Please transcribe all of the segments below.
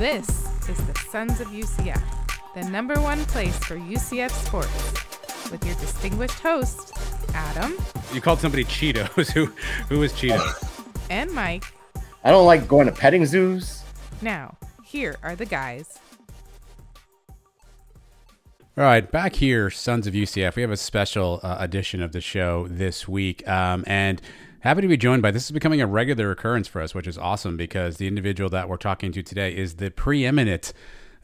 This is the Sons of UCF, the number one place for UCF sports, with your distinguished host, Adam. You called somebody Cheetos. who who is Cheetos? and Mike. I don't like going to petting zoos. Now, here are the guys. All right, back here, Sons of UCF. We have a special uh, edition of the show this week, um, and Happy to be joined by this is becoming a regular occurrence for us, which is awesome because the individual that we're talking to today is the preeminent,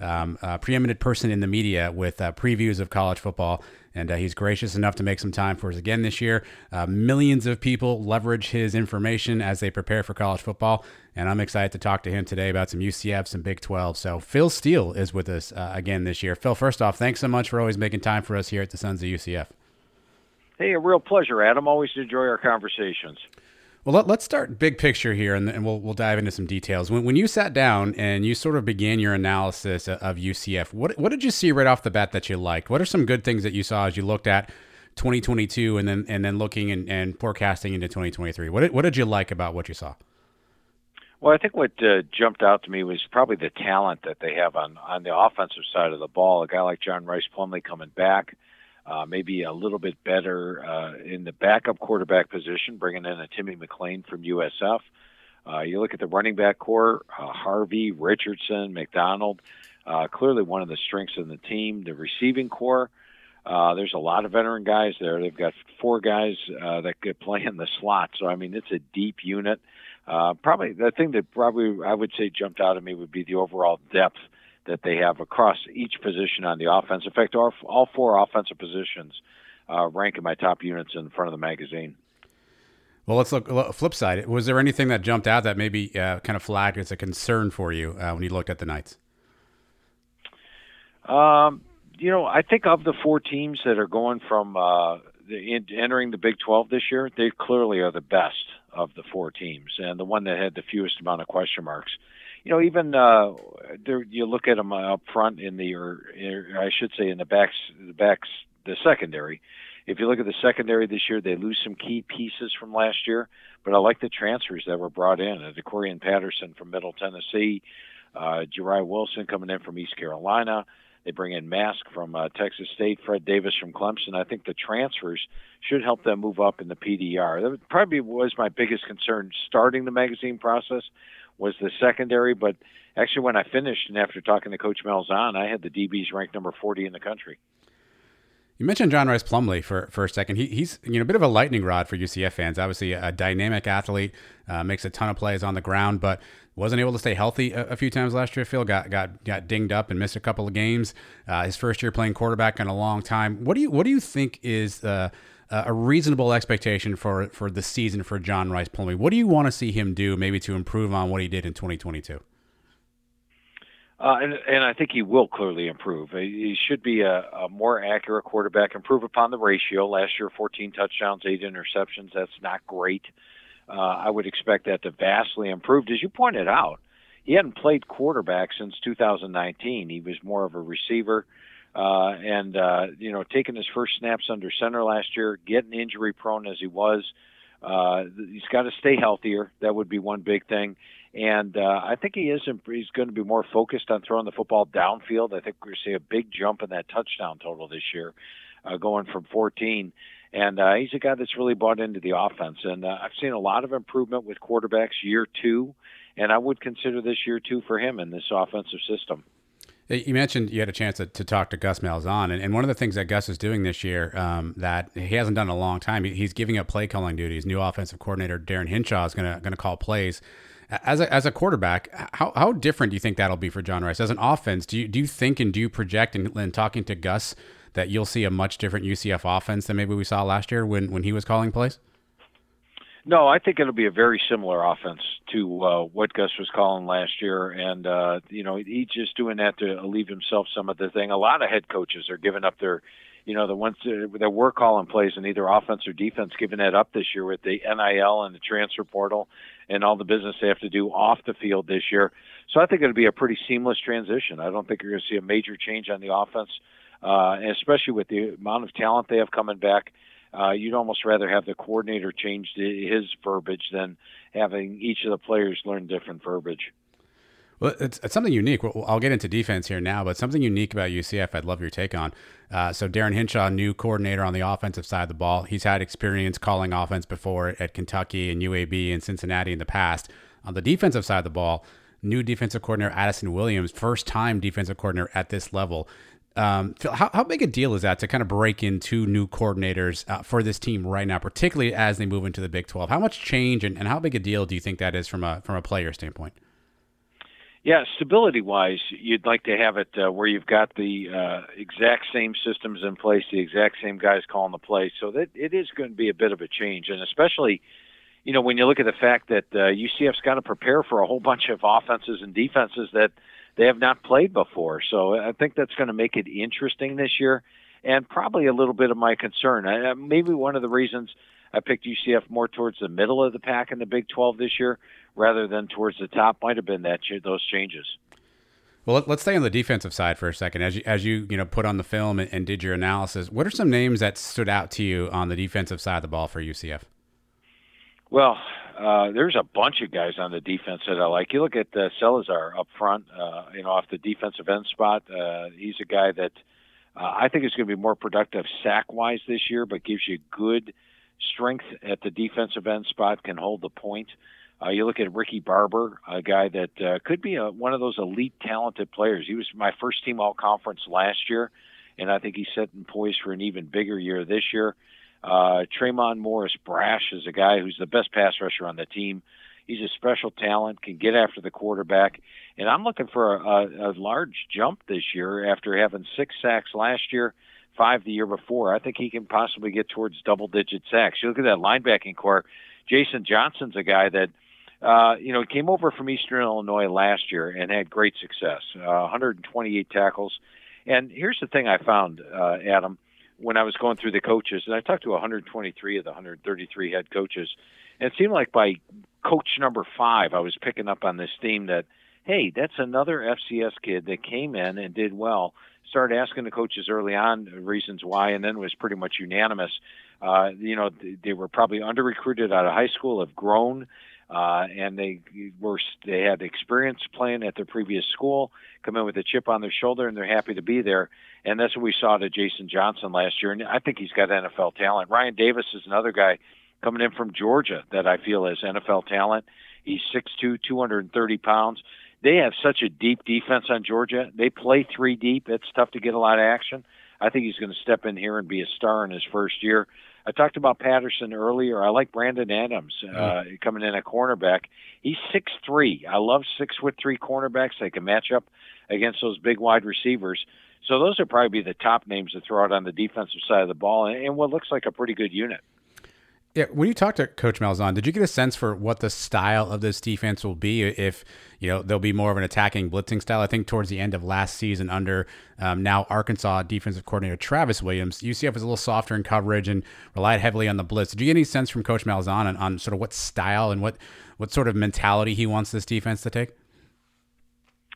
um, uh, preeminent person in the media with uh, previews of college football, and uh, he's gracious enough to make some time for us again this year. Uh, millions of people leverage his information as they prepare for college football, and I'm excited to talk to him today about some UCF, some Big 12. So Phil Steele is with us uh, again this year. Phil, first off, thanks so much for always making time for us here at the Sons of UCF. Hey, a real pleasure, Adam. Always enjoy our conversations. Well, let, us start big picture here, and, and, we'll we'll dive into some details. When, when you sat down and you sort of began your analysis of UCF, what what did you see right off the bat that you liked? What are some good things that you saw as you looked at 2022 and then and then looking and, and forecasting into 2023? What did, what did you like about what you saw? Well, I think what uh, jumped out to me was probably the talent that they have on on the offensive side of the ball. A guy like John Rhys Plumlee coming back uh, maybe a little bit better uh, in the backup quarterback position, bringing in a Timmy McClain from USF. Uh, you look at the running back corps, uh, Harvey, Richardson, McDonald, uh, clearly one of the strengths of the team. The receiving corps, uh, there's a lot of veteran guys there. They've got four guys uh, that could play in the slot. So, I mean, it's a deep unit. Uh, probably the thing that probably I would say jumped out at me would be the overall depth that they have across each position on the offense. In fact, all, all four offensive positions uh, rank in my top units in front of the magazine. Well, let's look flip side. Was there anything that jumped out that maybe uh, kind of flagged as a concern for you uh, when you looked at the Knights? Um, you know, I think of the four teams that are going from uh, the, entering the Big 12 this year, they clearly are the best of the four teams and the one that had the fewest amount of question marks you know, even uh, there, you look at them up front in the, or, or I should say, in the backs, the backs, the secondary. If you look at the secondary this year, they lose some key pieces from last year. But I like the transfers that were brought in. Uh, DeCorian Patterson from Middle Tennessee, uh, Jeriah Wilson coming in from East Carolina. They bring in Mask from uh, Texas State, Fred Davis from Clemson. I think the transfers should help them move up in the PDR. That probably was my biggest concern starting the magazine process was the secondary. But actually, when I finished and after talking to Coach Malzahn, I had the DBs ranked number 40 in the country. You mentioned John Rhys Plumlee for, for a second. He, he's you know a bit of a lightning rod for UCF fans. Obviously, a dynamic athlete, uh, makes a ton of plays on the ground, but wasn't able to stay healthy a, a, few times last year. Phil got got got dinged up and missed a couple of games. Uh, his first year playing quarterback in a long time. What do you what do you think is uh, uh, a reasonable expectation for for the season for John Rhys Plumlee. What do you want to see him do, maybe to improve on what he did in 2022? Uh, and, and I think he will clearly improve. He should be a, a more accurate quarterback, improve upon the ratio. Last year, 14 touchdowns, eight interceptions. That's not great. Uh, I would expect that to vastly improve. As you pointed out, he hadn't played quarterback since 2019. He was more of a receiver. Uh, and uh, you know, taking his first snaps under center last year, getting injury prone as he was, uh, he's got to stay healthier. That would be one big thing. And uh, I think he is. He's going to be more focused on throwing the football downfield. I think we're going to see a big jump in that touchdown total this year, uh, going from 14. And uh, he's a guy that's really bought into the offense. And uh, I've seen a lot of improvement with quarterbacks year two, and I would consider this year two for him in this offensive system. You mentioned you had a chance to, to talk to Gus Malzahn, and, and, one of the things that Gus is doing this year um, that he hasn't done in a long time, he, he's giving up play calling duties. New offensive coordinator Darren Hinshaw is going to call plays. As a, as a quarterback, how, how different do you think that'll be for John Rhys As an offense, do you do you think and do you project in, in talking to Gus that you'll see a much different UCF offense than maybe we saw last year when when he was calling plays? No, I think it'll be a very similar offense to uh, what Gus was calling last year, and uh, you know he's just doing that to alleviate himself some of the thing. A lot of head coaches are giving up their, you know, the ones that were calling plays in either offense or defense, giving that up this year with the NIL and the transfer portal and all the business they have to do off the field this year. So I think it'll be a pretty seamless transition. I don't think you're going to see a major change on the offense, uh, and especially with the amount of talent they have coming back uh, you'd almost rather have the coordinator change his verbiage than having each of the players learn different verbiage. Well, it's, it's something unique. I'll get into defense here now, but something unique about UCF I'd love your take on. Uh, so, Darren Hinshaw, new coordinator on the offensive side of the ball. He's had experience calling offense before at Kentucky and UAB and Cincinnati in the past. On the defensive side of the ball, new defensive coordinator Addison Williams, first time defensive coordinator at this level. Um, Phil, how, how big a deal is that to kind of break in two new coordinators uh, for this team right now, particularly as they move into the Big 12? How much change and, and how big a deal do you think that is from a from a player standpoint? Yeah, stability wise, you'd like to have it uh, where you've got the uh, exact same systems in place, the exact same guys calling the play. So that it is going to be a bit of a change, and especially, you know, when you look at the fact that uh, UCF's got to prepare for a whole bunch of offenses and defenses that they have not played before. So I think that's going to make it interesting this year, and probably a little bit of my concern. I, maybe one of the reasons I picked UCF more towards the middle of the pack in the Big 12 this year rather than towards the top might have been that those changes. Well, let's stay on the defensive side for a second. As you, as you, you know, put on the film and, and did your analysis, what are some names that stood out to you on the defensive side of the ball for UCF? Well, uh, there's a bunch of guys on the defense that I like. You look at uh, Salazar up front, uh, you know, off the defensive end spot. Uh, he's a guy that uh, I think is going to be more productive sack wise this year, but gives you good strength at the defensive end spot, can hold the point. Uh, you look at Ricky Barber, a guy that uh, could be a, one of those elite talented players. He was my first team all conference last year, and I think he's setting poised for an even bigger year this year. Uh, Tre'Mon Morris Brash is a guy who's the best pass rusher on the team. He's a special talent, can get after the quarterback, and I'm looking for a, a, a large jump this year after having six sacks last year, five the year before. I think he can possibly get towards double-digit sacks. You look at that linebacking corps. Jason Johnson's a guy that uh, you know, came over from Eastern Illinois last year and had great success, uh, 128 tackles. And here's the thing I found, uh, Adam when I was going through the coaches, and I talked to 123 of the 133 head coaches, and it seemed like by coach number five, I was picking up on this theme that, hey, that's another FCS kid that came in and did well. Started asking the coaches early on reasons why, and then was pretty much unanimous. Uh, you know, they were probably under recruited out of high school, have grown, uh, and they were they had experience playing at their previous school, come in with a chip on their shoulder, and they're happy to be there. And that's what we saw to Jason Johnson last year, and I think he's got NFL talent. Ryan Davis is another guy coming in from Georgia that I feel has NFL talent. He's 6'2", 230 pounds. They have such a deep defense on Georgia. They play three deep. It's tough to get a lot of action. I think he's going to step in here and be a star in his first year. I talked about Patterson earlier. I like Brandon Adams uh, coming in at cornerback. He's six three. I love six foot three cornerbacks. They can match up against those big wide receivers. So those are probably the top names to throw out on the defensive side of the ball, and what looks like a pretty good unit. Yeah, when you talked to Coach Malzahn, did you get a sense for what the style of this defense will be? If you know there'll be more of an attacking blitzing style. I think towards the end of last season, under um, now Arkansas defensive coordinator Travis Williams, UCF was a little softer in coverage and relied heavily on the blitz. Did you get any sense from Coach Malzahn on, on sort of what style and what what sort of mentality he wants this defense to take?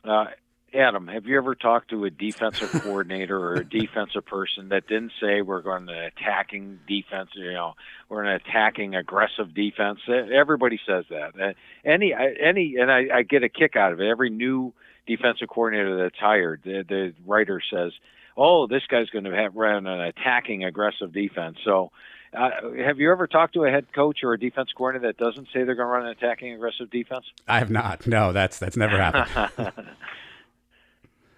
Uh, Adam, have you ever talked to a defensive coordinator or a defensive person that didn't say we're going to attacking defense, you know, we're an attacking aggressive defense? Everybody says that. Uh, any, any, and I, I get a kick out of it. Every new defensive coordinator that's hired, the, the writer says, "Oh, this guy's going to have run an attacking aggressive defense." So Uh, have you ever talked to a head coach or a defense coordinator that doesn't say they're going to run an attacking aggressive defense? I have not. No, that's that's never happened.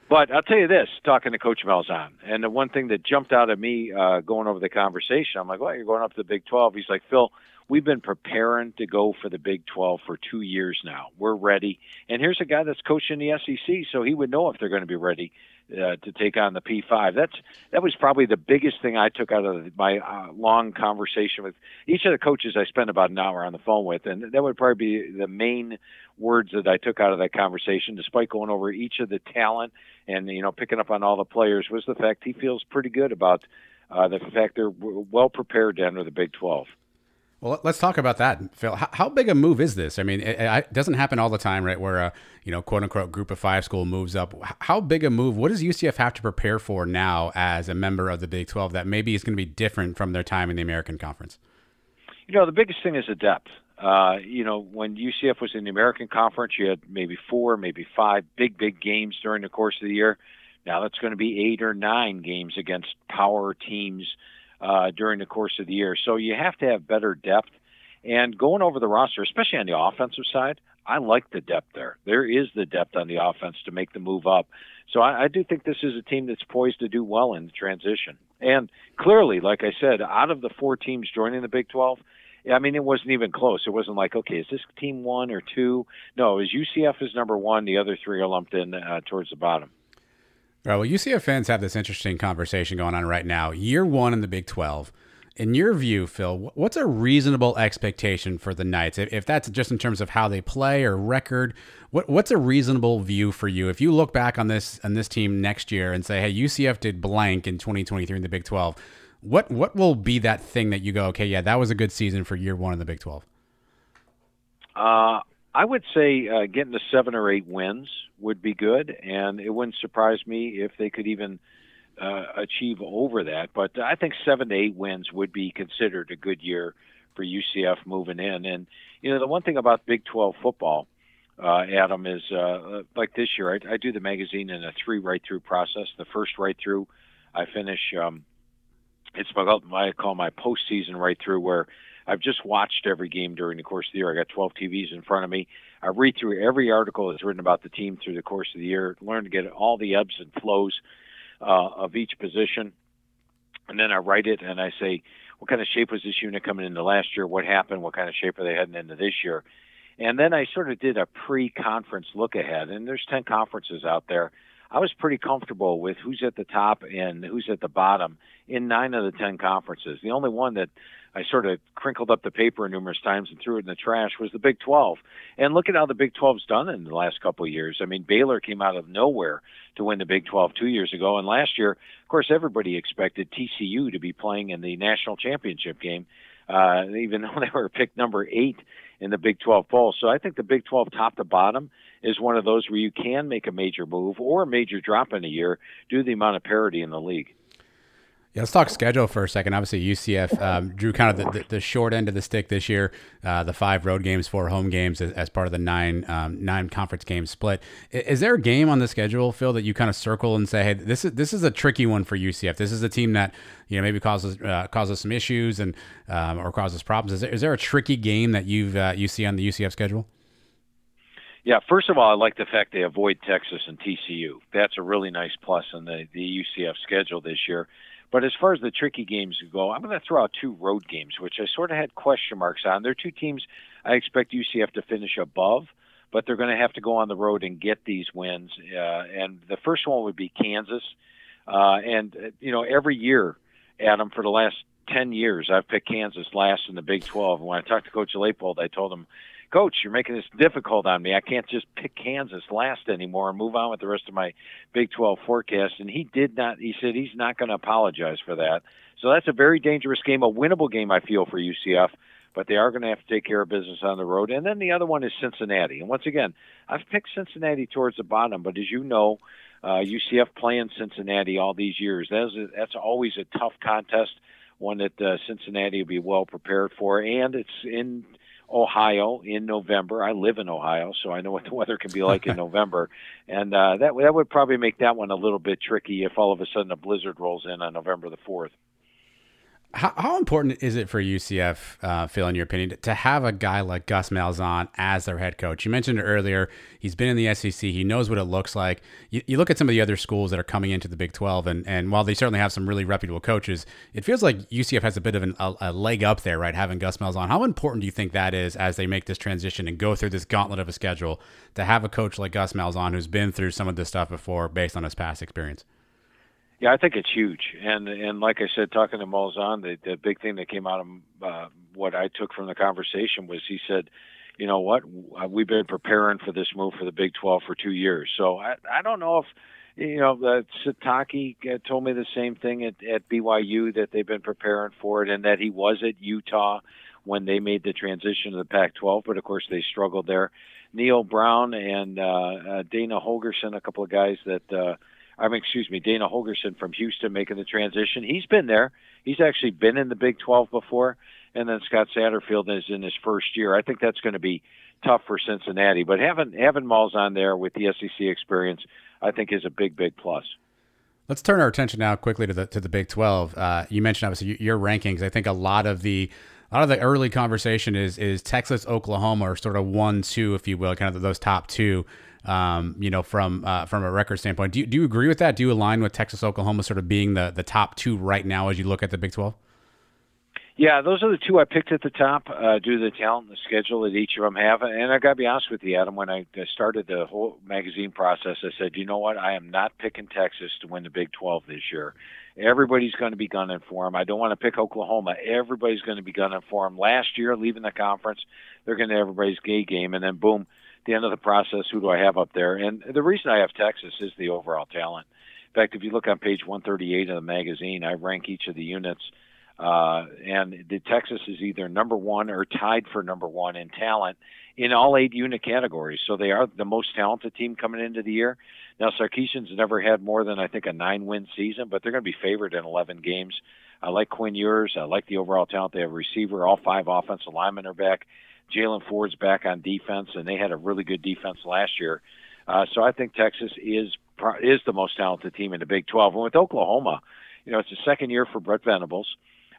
but I'll tell you this: talking to Coach Malzahn, and the one thing that jumped out at me uh, going over the conversation, I'm like, "Well, you're going up to the Big 12." He's like, "Phil, we've been preparing to go for the Big 12 for two years now. We're ready." And here's a guy that's coaching the SEC, so he would know if they're going to be ready uh, to take on the P5. That's that was probably the biggest thing I took out of my uh, long conversation with each of the coaches. I spent about an hour on the phone with, and that would probably be the main words that I took out of that conversation. Despite going over each of the talent and you know picking up on all the players, was the fact he feels pretty good about uh, the fact they're well prepared to enter the Big 12. Well, let's talk about that, Phil. How, how big a move is this? I mean, it, it, doesn't happen all the time, right? Where a you know quote unquote group of five school moves up. How big a move? What does UCF have to prepare for now as a member of the Big Twelve that maybe is going to be different from their time in the American Conference? You know, the biggest thing is the depth. Uh, you know, when UCF was in the American Conference, you had maybe four, maybe five big, big games during the course of the year. Now that's going to be eight or nine games against power teams uh, during the course of the year. So you have to have better depth. And going over the roster, especially on the offensive side, I like the depth there. There is the depth on the offense to make the move up. So I, I do think this is a team that's poised to do well in the transition. And clearly, like I said, out of the four teams joining the Big 12, I mean, it wasn't even close. It wasn't like, okay, is this team one or two? No, was UCF is number one. The other three are lumped in uh, towards the bottom. Right. Well, UCF fans have this interesting conversation going on right now. Year one in the Big 12. In your view, Phil, what's a reasonable expectation for the Knights? If that's just in terms of how they play or record, what, what's a reasonable view for you? If you look back on this on this team next year and say, "Hey, UCF did blank in 2023 in the Big 12," what what will be that thing that you go, "Okay, yeah, that was a good season for year one in the Big 12"? Uh, I would say uh, getting to seven or eight wins would be good, and it wouldn't surprise me if they could even uh, achieve over that. But I think seven to eight wins would be considered a good year for UCF moving in. And you know, the one thing about Big 12 football, uh, Adam, is uh, like this year, I, I do the magazine in a three write-through process. The first write-through, I finish. Um, it's what I call my postseason write-through, where I've just watched every game during the course of the year. I got 12 TVs in front of me. I read through every article that's written about the team through the course of the year, learn to get all the ebbs and flows uh, of each position. And then I write it and I say, what kind of shape was this unit coming into last year? What happened? What kind of shape are they heading into this year? And then I sort of did a pre conference look ahead. And there's 10 conferences out there. I was pretty comfortable with who's at the top and who's at the bottom in nine of the 10 conferences. The only one that I sort of crinkled up the paper numerous times and threw it in the trash was the Big 12. And look at how the Big 12's done in the last couple of years. I mean, Baylor came out of nowhere to win the Big 12 two years ago, and last year, of course, everybody expected TCU to be playing in the national championship game, uh, even though they were picked number eight in the Big 12 poll. So I think the Big 12, top to bottom, is one of those where you can make a major move or a major drop in a year due to the amount of parity in the league. Yeah, let's talk schedule for a second. Obviously, UCF um, drew kind of the, the, the, short end of the stick this year. Uh, the five road games, four home games, as, as part of the nine um, nine conference game split. Is, is, there a game on the schedule, Phil, that you kind of circle and say, "Hey, this is this is a tricky one for UCF. This is a team that you know maybe causes uh, causes some issues and um, or causes problems." Is there, is there a tricky game that you've uh, you see on the UCF schedule? Yeah, first of all, I like the fact they avoid Texas and TCU. That's a really nice plus in the the UCF schedule this year. But as far as the tricky games go, I'm going to throw out two road games, which I sort of had question marks on. They're two teams I expect UCF to finish above, but they're going to have to go on the road and get these wins. Uh, and the first one would be Kansas. Uh, and, uh, you know, every year, Adam, for the last 10 years, I've picked Kansas last in the Big 12. And when I talked to Coach Leipold, I told him, Coach, you're making this difficult on me. I can't just pick Kansas last anymore and move on with the rest of my Big 12 forecast. And he did not. He said he's not going to apologize for that. So that's a very dangerous game, a winnable game, I feel, for UCF. But they are going to have to take care of business on the road. And then the other one is Cincinnati. And once again, I've picked Cincinnati towards the bottom. But as you know, uh, UCF playing Cincinnati all these years, that's, a, that's always a tough contest, one that uh, Cincinnati will be well prepared for. And it's in Ohio in November. I live in Ohio, so I know what the weather can be like in November, and uh, that that would probably make that one a little bit tricky if all of a sudden a blizzard rolls in on November the fourth. How, how, important is it for UCF, uh, Phil, in your opinion, to have a guy like Gus Malzahn as their head coach? You mentioned it earlier. He's been in the SEC. He knows what it looks like. You, you, look at some of the other schools that are coming into the Big 12, and, and while they certainly have some really reputable coaches, it feels like UCF has a bit of an, a, a, leg up there, right, having Gus Malzahn. How important do you think that is as they make this transition and go through this gauntlet of a schedule to have a coach like Gus Malzahn who's been through some of this stuff before based on his past experience? Yeah, I think it's huge, and and like I said, talking to Malzahn, the the big thing that came out of uh, what I took from the conversation was he said, you know what, we've been preparing for this move for the Big 12 for two years. So I I don't know if you know uh, Sitake told me the same thing at at BYU that they've been preparing for it, and that he was at Utah when they made the transition to the Pac-12, but of course they struggled there. Neal Brown and uh, uh, Dana Holgorsen, a couple of guys that. Uh, I mean, excuse me, Dana Holgorsen from Houston making the transition. He's been there. He's actually been in the Big 12 before. And then Scott Satterfield is in his first year. I think that's going to be tough for Cincinnati. But having having Malzahn there with the SEC experience, I think is a big, big plus. Let's turn our attention now quickly to the to the Big 12. Uh, you mentioned obviously your rankings. I think a lot of the a lot of the early conversation is is Texas, Oklahoma, or sort of one, two, if you will, kind of those top two um, you know, from uh, from a record standpoint. Do you, do you agree with that? Do you align with Texas, Oklahoma sort of being the, the top two right now as you look at the Big 12? Yeah, those are the two I picked at the top uh, due to the talent and the schedule that each of them have. And I got to be honest with you, Adam, when I started the whole magazine process, I said, you know what? I am not picking Texas to win the Big 12 this year. Everybody's going to be gunning for them. I don't want to pick Oklahoma. Everybody's going to be gunning for them. Last year, leaving the conference, they're going to everybody's gay game, and then boom, the end of the process, who do I have up there? And the reason I have Texas is the overall talent. In fact, if you look on page 138 of the magazine, I rank each of the units, uh, and the Texas is either number one or tied for number one in talent in all eight unit categories. So they are the most talented team coming into the year. Now, Sarkisian's never had more than I think a nine-win season, but they're going to be favored in 11 games. I like Quinn Ewers. I like the overall talent. They have a receiver. All five offensive linemen are back. Jaylan Ford's back on defense, and they had a really good defense last year. Uh, so I think Texas is is the most talented team in the Big 12. And with Oklahoma, you know, it's the second year for Brent Venables.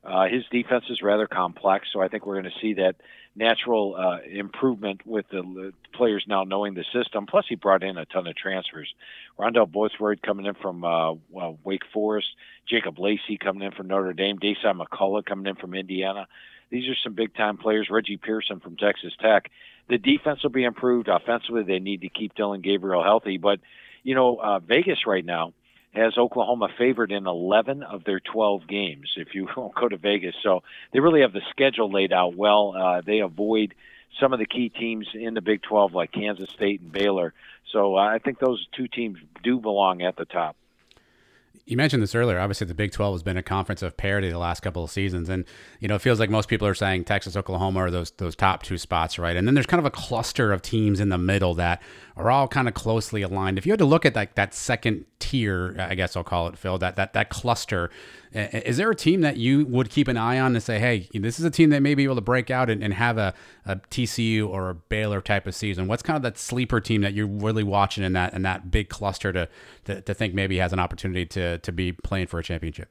Uh, his defense is rather complex, so I think we're going to see that natural uh, improvement with the players now knowing the system. Plus, he brought in a ton of transfers. Rondell Bothroyd coming in from uh, well, Wake Forest, Jacob Lacey coming in from Notre Dame, Dasan McCullough coming in from Indiana. These are some big time players. Reggie Pearson from Texas Tech. The defense will be improved. Offensively, they need to keep Dillon Gabriel healthy. But, you know, uh, Vegas right now has Oklahoma favored in 11 of their 12 games if you go to Vegas. So they really have the schedule laid out well. Uh, they avoid some of the key teams in the Big 12 like Kansas State and Baylor. So uh, I think those two teams do belong at the top you mentioned this earlier. Obviously, the Big 12 has been a conference of parity the last couple of seasons, and you know it feels like most people are saying Texas, Oklahoma are those those top two spots, right? And then there's kind of a cluster of teams in the middle that are all kind of closely aligned. If you had to look at that that second tier, I guess I'll call it, Phil, that that that cluster, is there a team that you would keep an eye on to say, hey, this is a team that may be able to break out and, and have a, a TCU or a Baylor type of season? What's kind of that sleeper team that you're really watching in that in that big cluster to to, to think maybe has an opportunity to to be playing for a championship?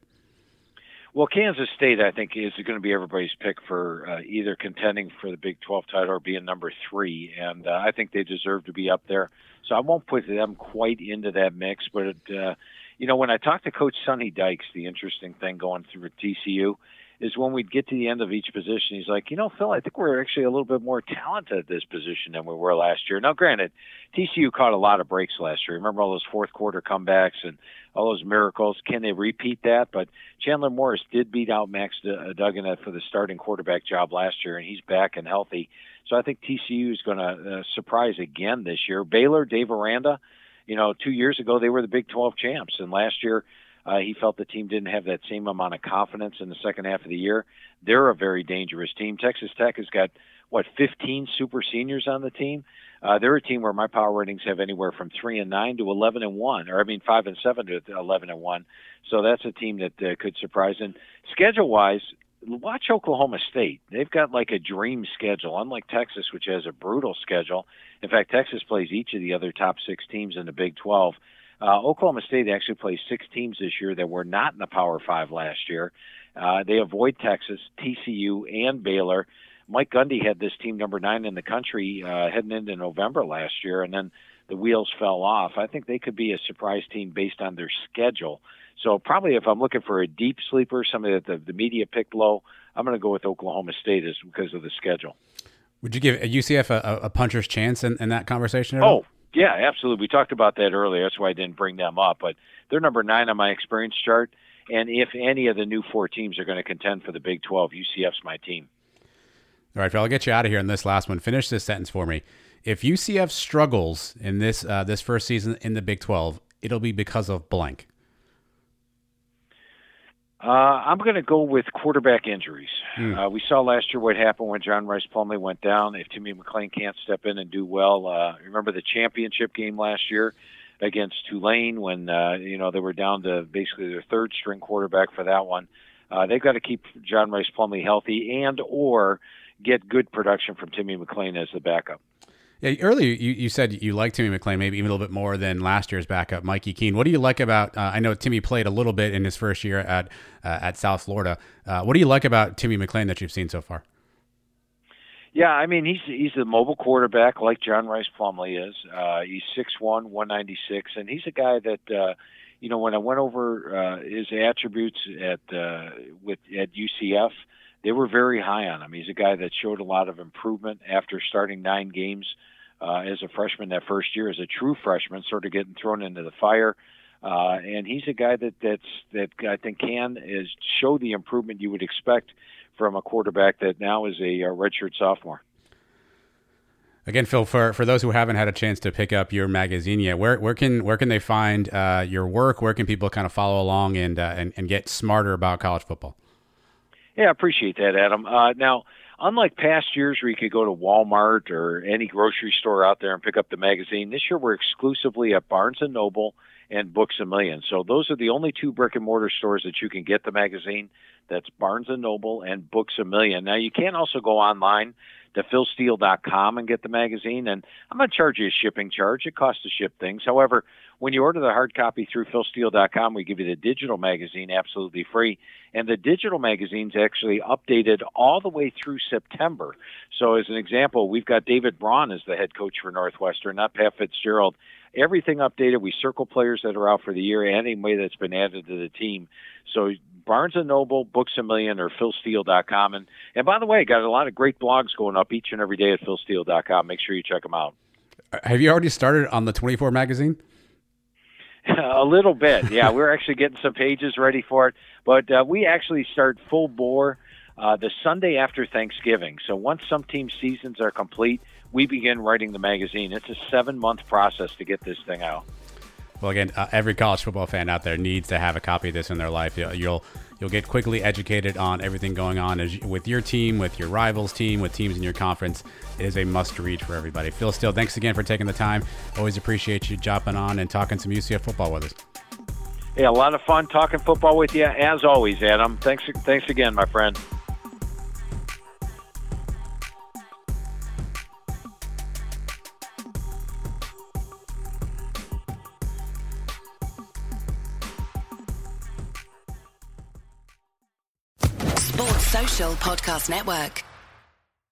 Well, Kansas State, I think, is going to be everybody's pick for uh, either contending for the Big 12 title or being number three, and uh, I think they deserve to be up there. So I won't put them quite into that mix, but uh, you know, when I talked to Coach Sonny Dykes, the interesting thing going through TCU is when we'd get to the end of each position, he's like, you know, Phil, I think we're actually a little bit more talented at this position than we were last year. Now, granted, TCU caught a lot of breaks last year. Remember all those fourth quarter comebacks and all those miracles. Can they repeat that? But Chandler Morris did beat out Max Duggan for the starting quarterback job last year, and he's back and healthy. So I think TCU is going to uh, surprise again this year. Baylor, Dave Aranda, you know, two years ago they were the Big 12 champs, and last year uh, he felt the team didn't have that same amount of confidence in the second half of the year. They're a very dangerous team. Texas Tech has got what 15 super seniors on the team. Uh, they're a team where my power ratings have anywhere from three and nine to 11 and one, or I mean five and seven to 11 and one. So that's a team that uh, could surprise. And schedule wise, watch Oklahoma State. They've got like a dream schedule, unlike Texas, which has a brutal schedule. In fact, Texas plays each of the other top six teams in the Big 12. Uh, Oklahoma State actually plays six teams this year that were not in the Power Five last year. Uh, they avoid Texas, TCU, and Baylor. Mike Gundy had this team number nine in the country uh, heading into November last year, and then the wheels fell off. I think they could be a surprise team based on their schedule. So probably if I'm looking for a deep sleeper, somebody that the, the media picked low, I'm going to go with Oklahoma State is because of the schedule. Would you give UCF a, a puncher's chance in, in that conversation? oh, yeah, absolutely. We talked about that earlier. That's why I didn't bring them up. But they're number nine on my experience chart. And if any of the new four teams are going to contend for the Big 12, UCF's my team. All right, Phil, I'll get you out of here in this last one. Finish this sentence for me. If UCF struggles in this uh, this first season in the Big 12, it'll be because of blank. Uh, I'm going to go with quarterback injuries. Mm. Uh, we saw last year what happened when John Rhys Plumlee went down. If Timmy McClain can't step in and do well, uh, remember the championship game last year against Tulane when uh, you know they were down to basically their third string quarterback for that one. Uh, they've got to keep John Rhys Plumlee healthy and or get good production from Timmy McClain as the backup. Yeah, earlier you, you said you like Timmy McClain maybe even a little bit more than last year's backup, Mikey Keene. What do you like about? Uh, I know Timmy played a little bit in his first year at uh, at South Florida. Uh, what do you like about Timmy McClain that you've seen so far? Yeah, I mean he's he's a mobile quarterback like John Rhys Plumlee is. Uh, he's six one, one ninety six, and he's a guy that uh, you know when I went over uh, his attributes at uh, with at UCF, they were very high on him. He's a guy that showed a lot of improvement after starting nine games uh, as a freshman that first year as a true freshman, sort of getting thrown into the fire. Uh, and he's a guy that that's that I think can is show the improvement you would expect from a quarterback that now is a, a redshirt sophomore. Again, Phil, for, for those who haven't had a chance to pick up your magazine yet, where, where can where can they find uh, your work? Where can people kind of follow along and, uh, and and get smarter about college football? Yeah, I appreciate that, Adam. Uh, now, unlike past years where you could go to Walmart or any grocery store out there and pick up the magazine, this year we're exclusively at Barnes and Noble and Books a Million. So those are the only two brick and mortar stores that you can get the magazine. That's Barnes and Noble and Books a Million. Now you can also go online to philsteele.com and get the magazine. And I'm going to charge you a shipping charge. It costs to ship things. However, when you order the hard copy through philsteele.com, we give you the digital magazine absolutely free. And the digital magazine's actually updated all the way through September. So, as an example, we've got David Braun as the head coach for Northwestern, not Pat Fitzgerald. Everything updated. We circle players that are out for the year, anyway that's been added to the team. So Barnes and Noble, Books a Million, or PhilSteele.com. And and by the way, got a lot of great blogs going up each and every day at PhilSteele.com. Make sure you check them out. Have you already started on the 24 magazine? a little bit, yeah. We're actually getting some pages ready for it, but uh, we actually start full bore uh, the Sunday after Thanksgiving. So once some team seasons are complete, we begin writing the magazine. It's a seven month process to get this thing out. Well, again, uh, every college football fan out there needs to have a copy of this in their life. You'll you'll, you'll get quickly educated on everything going on as, with your team, with your rivals' team, with teams in your conference. It is a must-read for everybody. Phil Steele, thanks again for taking the time. Always appreciate you jumping on and talking some UCF football with us. Yeah, a lot of fun talking football with you as always, Adam. Thanks, thanks again, my friend. Podcast Network.